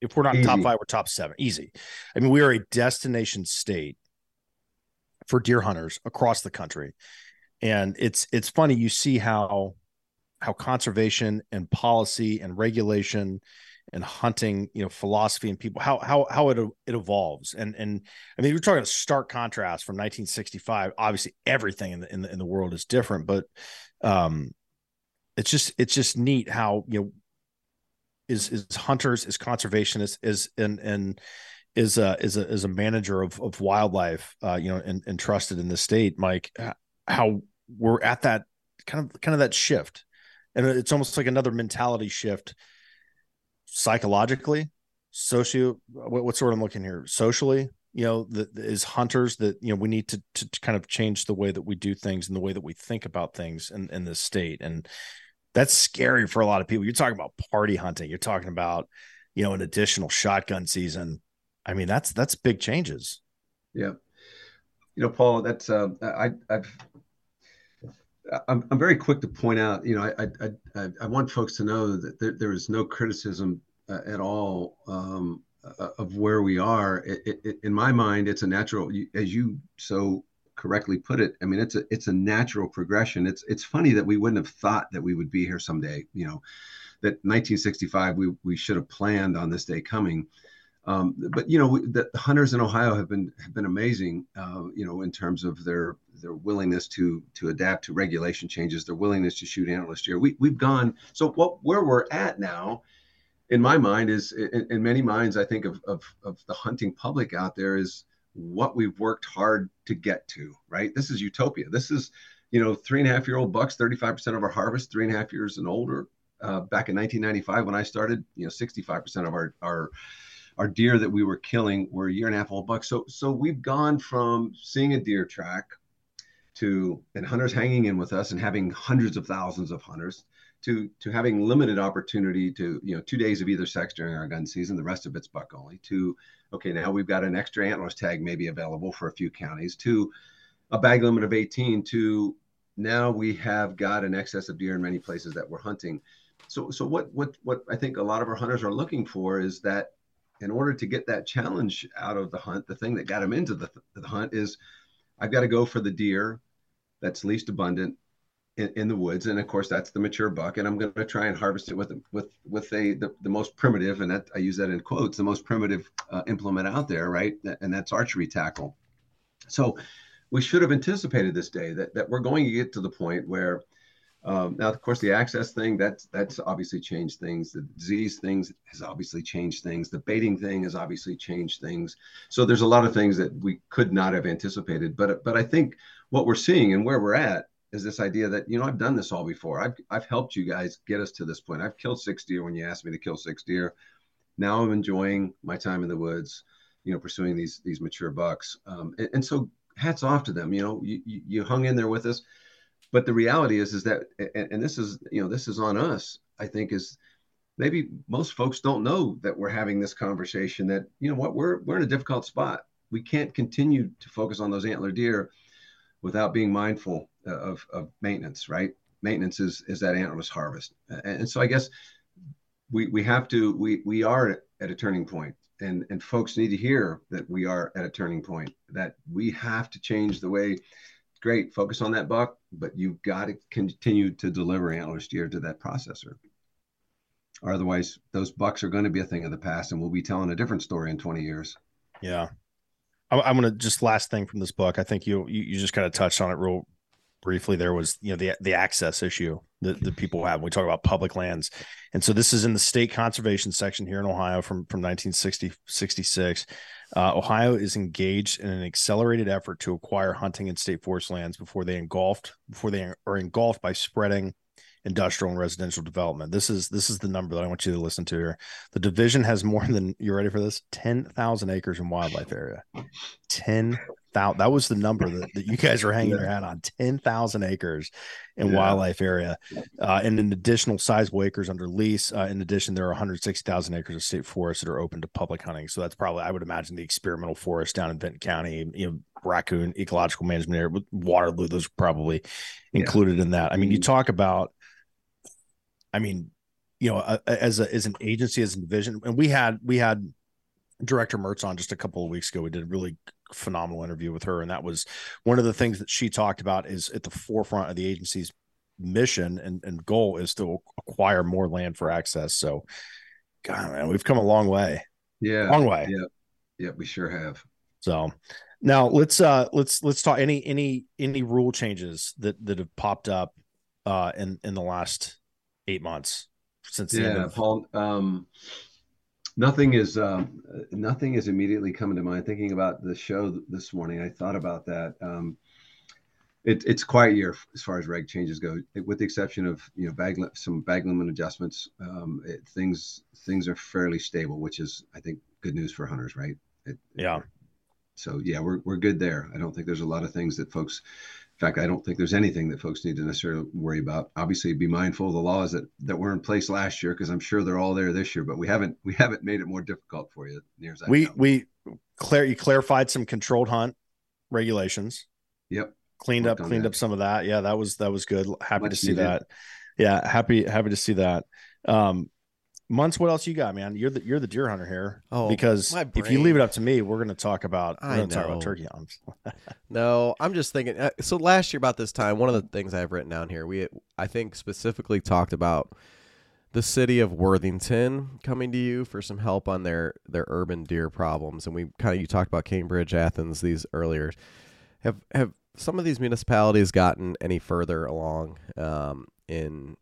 if we're not top five we're top seven. Easy. I mean we are a destination state for deer hunters across the country. And it's it's funny you see how how conservation and policy and regulation and hunting, you know, philosophy and people how how how it it evolves. And and I mean, we're talking a stark contrast from 1965. Obviously, everything in the in the, in the world is different, but um, it's just it's just neat how you know is is hunters is conservationists is and and is a is a is a manager of of wildlife uh you know and, and trusted in the state mike how we're at that kind of kind of that shift and it's almost like another mentality shift psychologically, socio what, what sort I'm looking here socially, you know, that is hunters that you know we need to, to, to kind of change the way that we do things and the way that we think about things in in this state, and that's scary for a lot of people. You're talking about party hunting. You're talking about you know an additional shotgun season. I mean, that's that's big changes. Yeah, you know, Paul, that's uh, I I've I'm, I'm very quick to point out, you know, I, I, I, I want folks to know that there, there is no criticism uh, at all um, uh, of where we are. It, it, in my mind, it's a natural, as you so correctly put it. I mean, it's a it's a natural progression. It's it's funny that we wouldn't have thought that we would be here someday. You know, that 1965 we we should have planned on this day coming. Um, but you know, the, the, hunters in Ohio have been have been amazing. Uh, you know, in terms of their their willingness to to adapt to regulation changes, their willingness to shoot antlerless deer. We we've gone so what where we're at now, in my mind, is in, in many minds, I think of, of of the hunting public out there is what we've worked hard to get to. Right, this is utopia. This is you know three and a half year old bucks, thirty five percent of our harvest, three and a half years and older. Uh, back in 1995 when I started, you know, 65% of our our our deer that we were killing were a year and a half old bucks. So so we've gone from seeing a deer track to and hunters hanging in with us and having hundreds of thousands of hunters to to having limited opportunity to you know two days of either sex during our gun season the rest of it's buck only to okay now we've got an extra antlers tag maybe available for a few counties to a bag limit of 18 to now we have got an excess of deer in many places that we're hunting. So so what what what i think a lot of our hunters are looking for is that in order to get that challenge out of the hunt, the thing that got them into the, the hunt is I've got to go for the deer that's least abundant in, in, the woods, and of course that's the mature buck, and I'm going to try and harvest it with with with a the, the most primitive, and that I use that in quotes, the most primitive uh, implement out there, right? And that's archery tackle. So we should have anticipated this day that that we're going to get to the point where um, now, of course, the access thing that's that's obviously changed things. The disease things has obviously changed things. The baiting thing has obviously changed things. So there's a lot of things that we could not have anticipated. But but I think what we're seeing and where we're at is this idea that you know I've done this all before. I've I've helped you guys get us to this point. I've killed six deer when you asked me to kill six deer. Now I'm enjoying my time in the woods, you know, pursuing these these mature bucks. Um, and, and so hats off to them. You know, you, you hung in there with us but the reality is is that and, and this is you know this is on us i think is maybe most folks don't know that we're having this conversation that you know what we're we're in a difficult spot. We can't continue to focus on those antler deer without being mindful uh, of, of maintenance right? Maintenance is is that antlerless harvest. And, and so i guess we we have to we we are at a turning point and and folks need to hear that we are at a turning point that we have to change the way great, focus on that buck, but you've got to continue to deliver antler deer to that processor. Or otherwise, those bucks are going to be a thing of the past, and we'll be telling a different story in 20 years. Yeah, I'm going to just last thing from this book. I think you you, you just kind of touched on it real briefly. There was you know the the access issue that, that people have when we talk about public lands. And so this is in the state conservation section here in Ohio from, from 1960, 66. Uh, Ohio is engaged in an accelerated effort to acquire hunting and state forest lands before they engulfed before they are engulfed by spreading industrial and residential development. This is this is the number that I want you to listen to here. The division has more than you ready for this? Ten thousand acres in wildlife area. Ten thousand. That was the number that, that you guys were hanging your hat on. Ten thousand acres in yeah. wildlife area, uh, and an additional sizable acres under lease. Uh, in addition, there are 160,000 acres of state forests that are open to public hunting. So that's probably, I would imagine, the experimental forest down in Vinton County. You know, raccoon ecological management area, Waterloo. Those are probably included yeah. in that. I mean, you mm-hmm. talk about I mean, you know, as a as an agency, as a division, and we had we had director Mertz on just a couple of weeks ago. We did a really phenomenal interview with her, and that was one of the things that she talked about is at the forefront of the agency's mission and, and goal is to acquire more land for access. So, God, man, we've come a long way. Yeah, long way. Yeah, yeah, we sure have. So now let's uh let's let's talk any any any rule changes that that have popped up uh in in the last eight months since the yeah, of- Paul. Um, nothing is um, nothing is immediately coming to mind. Thinking about the show this morning, I thought about that. Um, it, it's quiet year as far as reg changes go, it, with the exception of you know bag some bag limit adjustments. Um, it, things things are fairly stable, which is I think good news for hunters, right? yeah. So yeah, we're we're good there. I don't think there's a lot of things that folks fact, I don't think there's anything that folks need to necessarily worry about. Obviously, be mindful of the laws that, that were in place last year because I'm sure they're all there this year. But we haven't we haven't made it more difficult for you. Near as I we know. we clar- you clarified some controlled hunt regulations. Yep. Cleaned Worked up cleaned that. up some of that. Yeah, that was that was good. Happy Much to see needed. that. Yeah, happy happy to see that. Um, Muntz, what else you got, man? You're the you're the deer hunter here. Oh, because if you leave it up to me, we're going to talk about we're going to talk about turkey hunts. no, I'm just thinking. Uh, so last year about this time, one of the things I have written down here, we I think specifically talked about the city of Worthington coming to you for some help on their their urban deer problems, and we kind of you talked about Cambridge, Athens, these earlier. Have have some of these municipalities gotten any further along um, in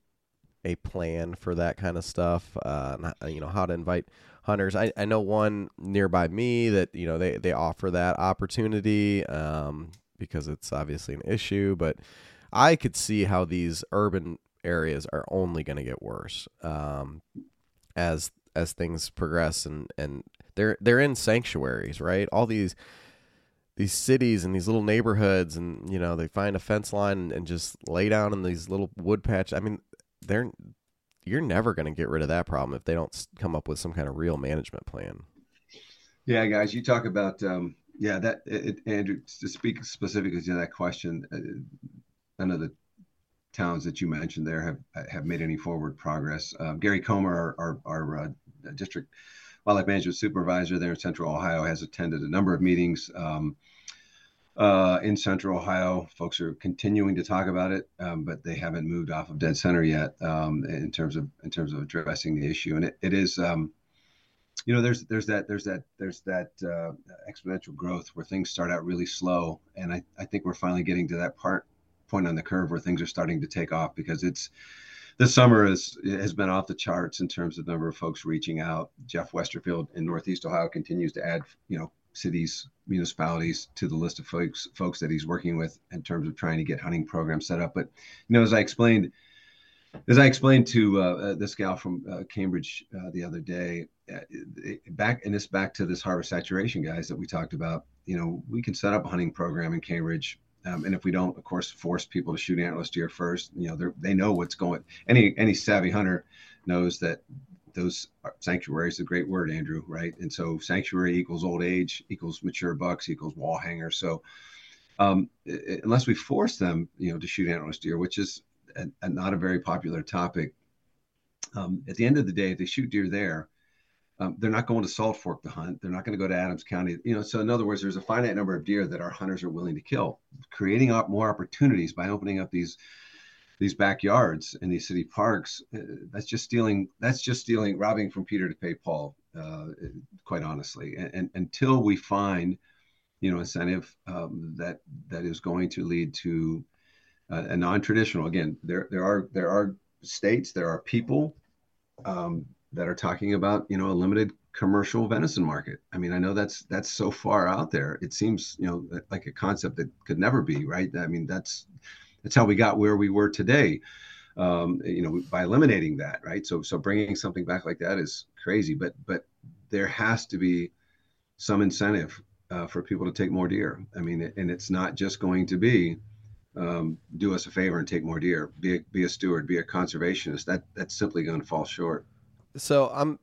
a plan for that kind of stuff. Uh, you know how to invite hunters. I, I know one nearby me that you know they they offer that opportunity um, because it's obviously an issue, but I could see how these urban areas are only going to get worse um, as as things progress and and they're they're in sanctuaries, right? All these these cities and these little neighborhoods and you know they find a fence line and, and just lay down in these little wood patch i mean they're you're never going to get rid of that problem if they don't come up with some kind of real management plan. Yeah, guys, you talk about um, yeah that it, Andrew to speak specifically to that question. Uh, none of the towns that you mentioned there have have made any forward progress. Uh, Gary Comer, our our, our uh, district wildlife management supervisor there in Central Ohio, has attended a number of meetings. Um, uh, in Central Ohio. Folks are continuing to talk about it, um, but they haven't moved off of dead center yet um, in terms of in terms of addressing the issue. And it, it is, um, you know, there's there's that there's that there's that uh, exponential growth where things start out really slow, and I, I think we're finally getting to that part point on the curve where things are starting to take off because it's this summer is, has been off the charts in terms of number of folks reaching out. Jeff Westerfield in Northeast Ohio continues to add, you know, cities, municipalities to the list of folks folks that he's working with in terms of trying to get hunting programs set up. But you know, as I explained, as I explained to uh, uh this gal from uh, Cambridge uh, the other day, uh, back and this back to this harvest saturation guys that we talked about. You know, we can set up a hunting program in Cambridge. Um, and if we don't, of course, force people to shoot antlerless deer first, you know, they they know what's going. Any any savvy hunter knows that those sanctuaries a great word andrew right? And so sanctuary equals old age equals mature bucks equals wall hangers. So um, unless we force them you know to shoot antlerless deer which is a, a, not a very popular topic um, at the end of the day if they shoot deer there um, they're not going to salt fork to hunt. They're not going to go to adams county. You know so in other words there's a finite number of deer that our hunters are willing to kill creating more opportunities by opening up these these backyards and these city parks uh, that's just stealing that's just stealing robbing from peter to pay paul uh, quite honestly and, and, until we find you know incentive um, that that is going to lead to uh, a non-traditional. Again, there there are there are states, there are people um, that are talking about you know a limited commercial venison market. I mean, I know that's that's so far out there. It seems you know like a concept that could never be right. I mean, that's that's how we got where we were today. Um, you know, by eliminating that, right? So so bringing something back like that is crazy, but but there has to be some incentive uh, for people to take more deer. I mean, and it's not just going to be um, do us a favor and take more deer. Be a, be a steward. Be a conservationist. That that's simply going to fall short. So I'm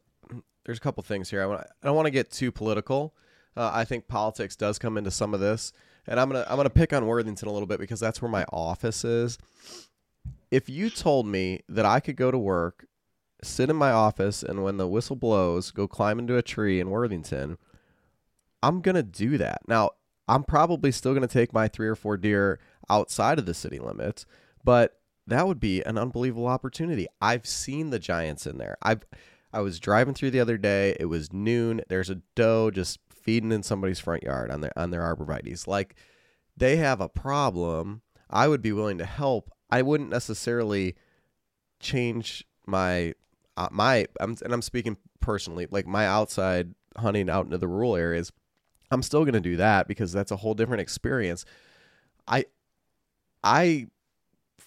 there's a couple things here. I want I don't want to get too political. Uh, I think politics does come into some of this, and I'm gonna I'm gonna pick on Worthington a little bit because that's where my office is. If you told me that I could go to work, sit in my office, and when the whistle blows, go climb into a tree in Worthington, I'm gonna do that. Now I'm probably still gonna take my three or four deer outside of the city limits, but that would be an unbelievable opportunity. I've seen the giants in there. I've I was driving through the other day. It was noon. There's a doe just feeding in somebody's front yard on their on their arborvitaes. Like they have a problem. I would be willing to help. I wouldn't necessarily change my uh, my I'm, and I'm speaking personally, like my outside hunting out into the rural areas. I'm still going to do that because that's a whole different experience. I I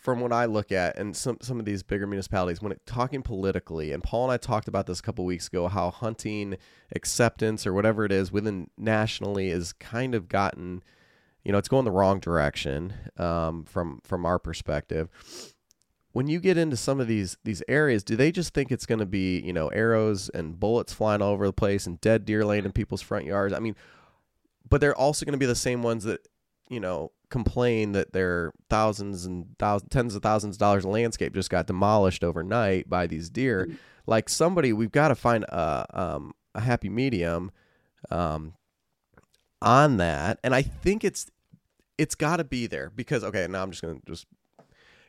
from what I look at, and some some of these bigger municipalities, when it, talking politically, and Paul and I talked about this a couple weeks ago, how hunting acceptance or whatever it is within nationally is kind of gotten, you know, it's going the wrong direction um, from from our perspective. When you get into some of these these areas, do they just think it's going to be you know arrows and bullets flying all over the place and dead deer laying in people's front yards? I mean, but they're also going to be the same ones that you know complain that their thousands and thousands, tens of thousands of dollars of landscape just got demolished overnight by these deer. Mm-hmm. Like somebody, we've got to find a um, a happy medium um, on that, and I think it's it's got to be there because okay, now I'm just gonna just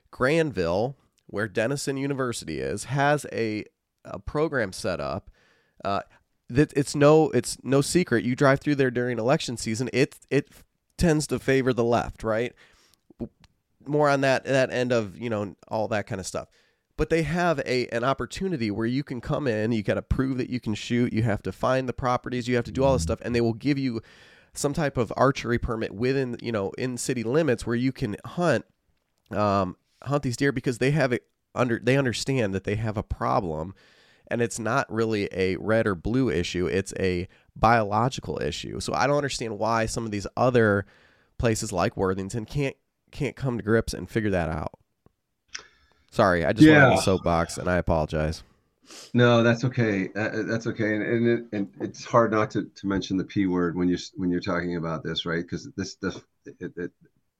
Granville, where Denison University is, has a a program set up. Uh, that it's no it's no secret. You drive through there during election season. It it tends to favor the left, right? More on that that end of you know all that kind of stuff. But they have a an opportunity where you can come in, you got to prove that you can shoot, you have to find the properties, you have to do all this stuff, and they will give you some type of archery permit within you know in city limits where you can hunt um, hunt these deer because they have it under they understand that they have a problem and it's not really a red or blue issue it's a biological issue. So I don't understand why some of these other places like Worthington can't can't come to grips and figure that out. Sorry, I just yeah. went on the soapbox, and I apologize. No, that's okay. Uh, that's okay, and and, it, and, it's hard not to, to mention the p word when you're when you're talking about this, right? Because this stuff it, it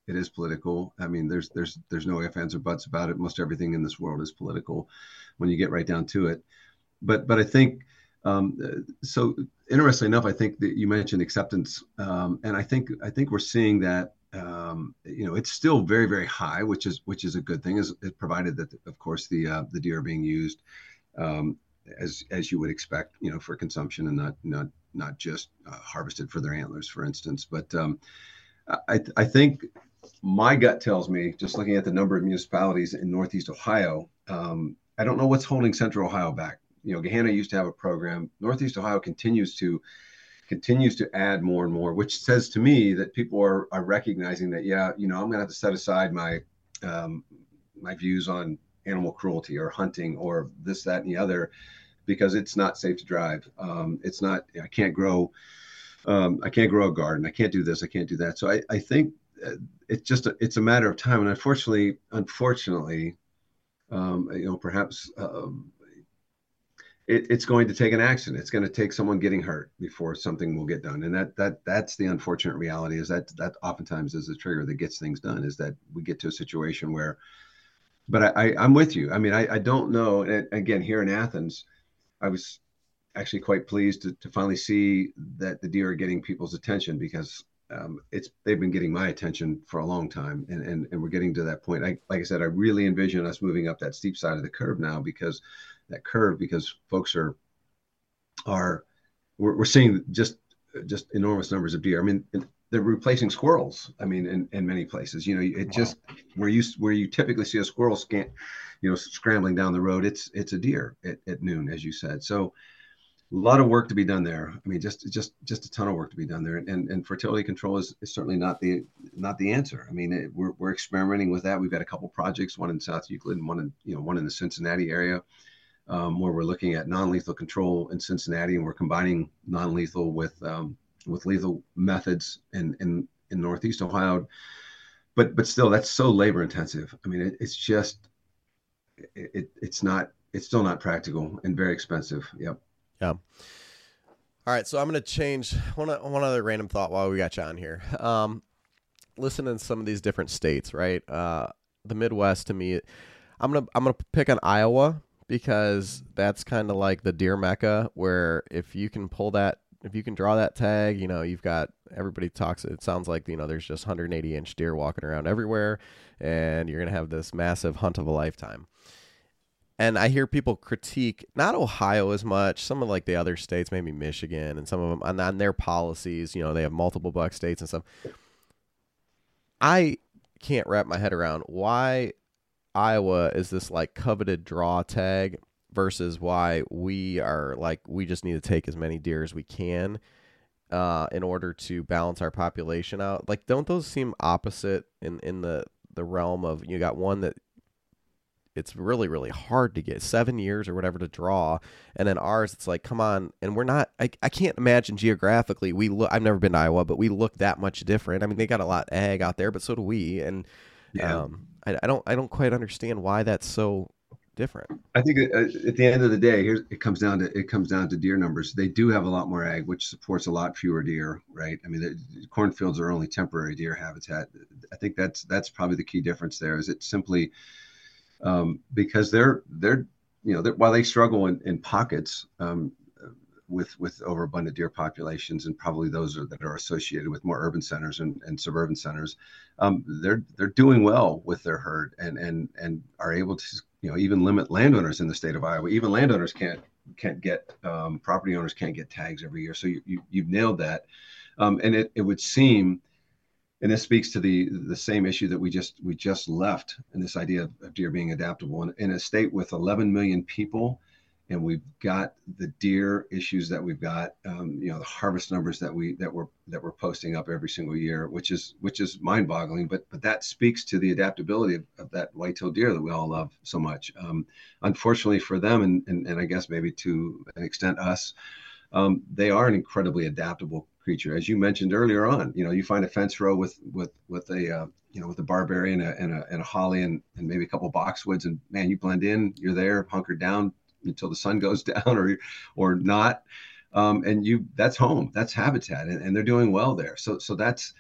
it is political. I mean, there's there's there's no ifs ands or buts about it. Most everything in this world is political when you get right down to it. But but I think um, so interestingly enough, I think that you mentioned acceptance, um, and I think I think we're seeing that. Um, you know, it's still very very high, which is which is a good thing, is provided that of course the uh, the deer are being used um, as as you would expect, you know, for consumption and not not not just uh, harvested for their antlers, for instance. But um, I I think my gut tells me, just looking at the number of municipalities in Northeast Ohio, um, I don't know what's holding Central Ohio back you know, Gahanna used to have a program. Northeast Ohio continues to continues to add more and more, which says to me that people are, are recognizing that, yeah, you know, I'm going to have to set aside my um, my views on animal cruelty or hunting or this, that, and the other, because it's not safe to drive. Um, it's not. I can't grow. Um, I can't grow a garden. I can't do this. I can't do that. So I, I think uh, it's just a, it's a matter of time. And unfortunately, unfortunately, um, you know, perhaps um, it, it's going to take an action. It's going to take someone getting hurt before something will get done. And that that that's the unfortunate reality is that that oftentimes is the trigger that gets things done is that we get to a situation where but I, I am with you. I mean, I, I don't know. And again, here in Athens, I was actually quite pleased to, to finally see that the deer are getting people's attention because um, it's they've been getting my attention for a long time, and and, and we're getting to that point. I, like I said, I really envision us moving up that steep side of the curve now because that curve because folks are are we're, we're seeing just just enormous numbers of deer. I mean, they're replacing squirrels. I mean, in, in many places, you know, it wow. just where you where you typically see a squirrel scan, you know, scrambling down the road, it's it's a deer at, at noon, as you said. So a lot of work to be done there. I mean, just just just a ton of work to be done there. And and fertility control is, is certainly not the not the answer. I mean, it, we're we're experimenting with that. We've got a couple projects, one in South Euclid and one in you know one in the Cincinnati area, um, where we're looking at non-lethal control in Cincinnati, and we're combining non-lethal with um, with lethal methods in in, in Northeast Ohio. But but still, that's so labor intensive. I mean, it, it's just it, it's not it's still not practical and very expensive. Yep. Yeah. All right, so I'm going to change one one other random thought while we got you on here. Um, listen in some of these different states, right? Uh, the Midwest to me, I'm gonna I'm gonna pick on Iowa because that's kind of like the deer mecca, where if you can pull that if you can draw that tag, you know, you've got everybody talks. It sounds like you know there's just 180 inch deer walking around everywhere, and you're gonna have this massive hunt of a lifetime. And I hear people critique not Ohio as much, some of like the other states, maybe Michigan, and some of them on, on their policies. You know, they have multiple buck states and stuff. I can't wrap my head around why Iowa is this like coveted draw tag versus why we are like we just need to take as many deer as we can uh, in order to balance our population out. Like, don't those seem opposite in in the the realm of you got one that it's really really hard to get seven years or whatever to draw and then ours it's like come on and we're not i, I can't imagine geographically we look i've never been to iowa but we look that much different i mean they got a lot ag out there but so do we and yeah. um, I, I don't i don't quite understand why that's so different. I think uh, at the end of the day, here's it comes down to it comes down to deer numbers. They do have a lot more ag, which supports a lot fewer deer, right? I mean, the cornfields are only temporary deer habitat. I think that's that's probably the key difference there. Is it simply um, because they're they're you know they're, while they struggle in, in pockets um, with with overabundant deer populations and probably those are, that are associated with more urban centers and, and suburban centers, um, they're they're doing well with their herd and and and are able to you know even limit landowners in the state of Iowa. Even landowners can't can't get um, property owners can't get tags every year. So you, you you've nailed that, um, and it it would seem, and this speaks to the the same issue that we just we just left, and this idea of, deer being adaptable in, in a state with 11 million people and we've got the deer issues that we've got um, you know the harvest numbers that we that we're that we're posting up every single year which is which is mind boggling but but that speaks to the adaptability of, of that white-tailed deer that we all love so much. Um, unfortunately for them and, and and i guess maybe to an extent us um, they are an incredibly adaptable creature. As you mentioned earlier on you know you find a fence row with with with a uh, you know with a barberry and a, and a, and a holly and, and maybe a couple boxwoods and man you blend in you're there hunkered down until the sun goes down or or not. Um, and you that's home that's habitat and, and they're doing well there. So so that's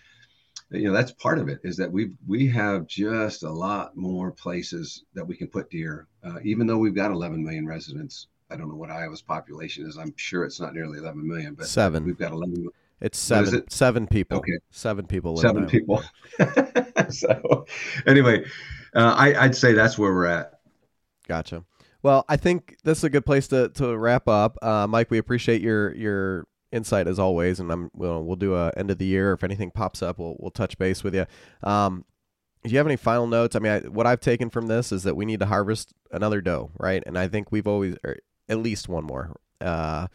you know that's part of it is that we we have just a lot more places that we can put deer. Uh, even though we've got 11 million residents i don't know what iowa's population is i'm sure it's not nearly 11 million but seven. we've got 11 it's seven it? seven people. Okay. Seven people seven people. So anyway uh, I, i'd say that's where we're at. Gotcha well, I think this is a good place to, to wrap up. Uh, Mike, we appreciate your your insight as always, and I'm we'll, we'll do a end of the year. If anything pops up, we'll we'll touch base with you. Um, do you have any final notes? I mean, I, what I've taken from this is that we need to harvest another doe, right? And I think we've always, at least one more. Uh,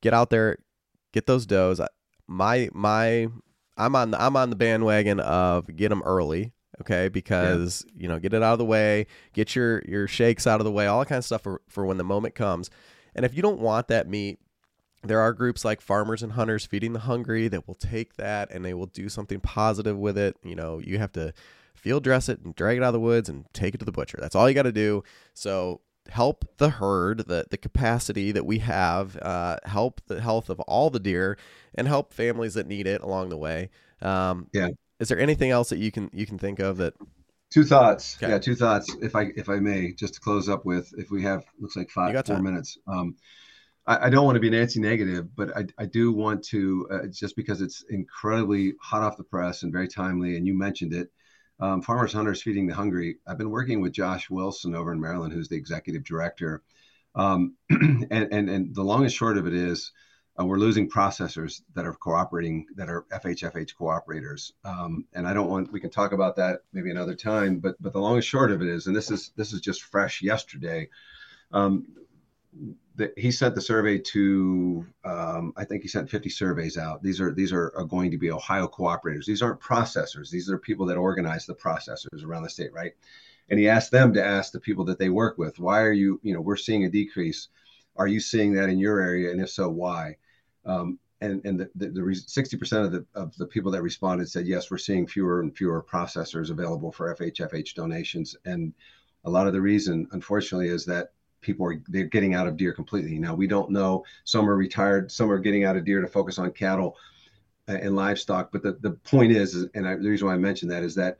get out there, get those does. My my, I'm on I'm on the bandwagon of get them early okay because yeah. you know get it out of the way get your your shakes out of the way all that kind of stuff for, for when the moment comes. And if you don't want that meat there are groups like farmers and hunters feeding the hungry that will take that and they will do something positive with it. You know you have to field dress it and drag it out of the woods and take it to the butcher. That's all you got to do. So help the herd the, the capacity that we have uh, help the health of all the deer and help families that need it along the way. Um, yeah is there anything else that you can you can think of that? Two thoughts. Okay. Yeah, two thoughts. If I if I may, just to close up with, if we have looks like five four minutes. Um, I, I, don't want to be Nancy negative, but I, I do want to uh, just because it's incredibly hot off the press and very timely, and you mentioned it. Um, Farmers Hunters Feeding the Hungry. I've been working with Josh Wilson over in Maryland, who's the executive director. Um, and, and and the long and short of it is, uh, we're losing processors that are cooperating that are FHFH cooperators. Um, and I don't want we can talk about that maybe another time. But but the long and short of it is, and this is this is just fresh yesterday. Um, the, he sent the survey to um, I think he sent 50 surveys out. These are these are, are, going to be Ohio cooperators. These aren't processors. These are people that organize the processors around the state, right? And he asked them to ask the people that they work with, why are you, you know, we're seeing a decrease. Are you seeing that in your area? And if so, why? Um, and and the, the, the 60% of the of the people that responded said yes we're seeing fewer and fewer processors available for FHFH donations. And a lot of the reason unfortunately is that people are they're getting out of deer completely. Now we don't know. Some are retired some are getting out of deer to focus on cattle and livestock. But the, the point is and I, the reason why I mentioned that is that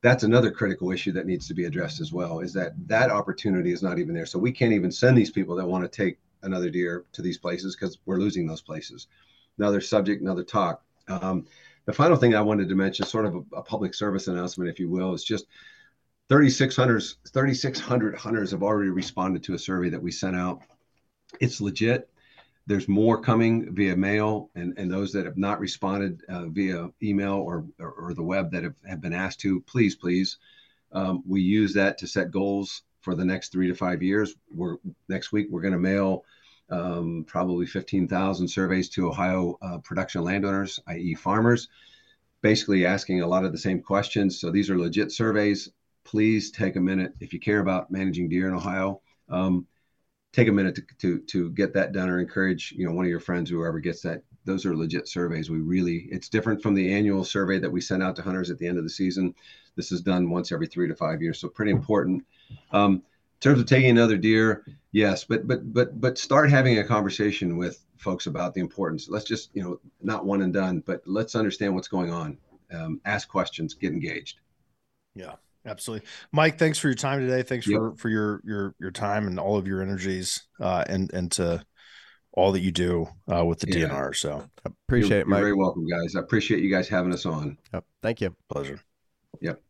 that's another critical issue that needs to be addressed as well is that that opportunity is not even there. So we can't even send these people that want to take another deer to these places because we're losing those places. Another subject, another talk. Um, the final thing I wanted to mention, sort of a, a public service announcement, if you will, is just 3,600 3,600 hunters have already responded to a survey that we sent out. It's legit. There's more coming via mail, and, and those that have not responded uh, via email or, or, or, the web that have, have been asked to, please, please. Um, we use that to set goals for the next three to five years. We're next week we're going to mail um, probably 15,000 surveys to Ohio uh, production landowners, i.e., farmers, basically asking a lot of the same questions. So these are legit surveys. Please take a minute if you care about managing deer in Ohio. Um, take a minute to, to to get that done or encourage you know one of your friends whoever gets that those are legit surveys we really it's different from the annual survey that we send out to hunters at the end of the season this is done once every three to five years so pretty important um, in terms of taking another deer, yes, but but but but start having a conversation with folks about the importance. Let's just you know not one and done, but let's understand what's going on. Um, ask questions, get engaged. Yeah, absolutely, Mike. Thanks for your time today. Thanks yep. for for your your your time and all of your energies, uh, and and to all that you do uh, with the yeah. DNR. So appreciate you're, it, Mike. You're very welcome, guys. I appreciate you guys having us on. Yep. Thank you. Pleasure. Yep.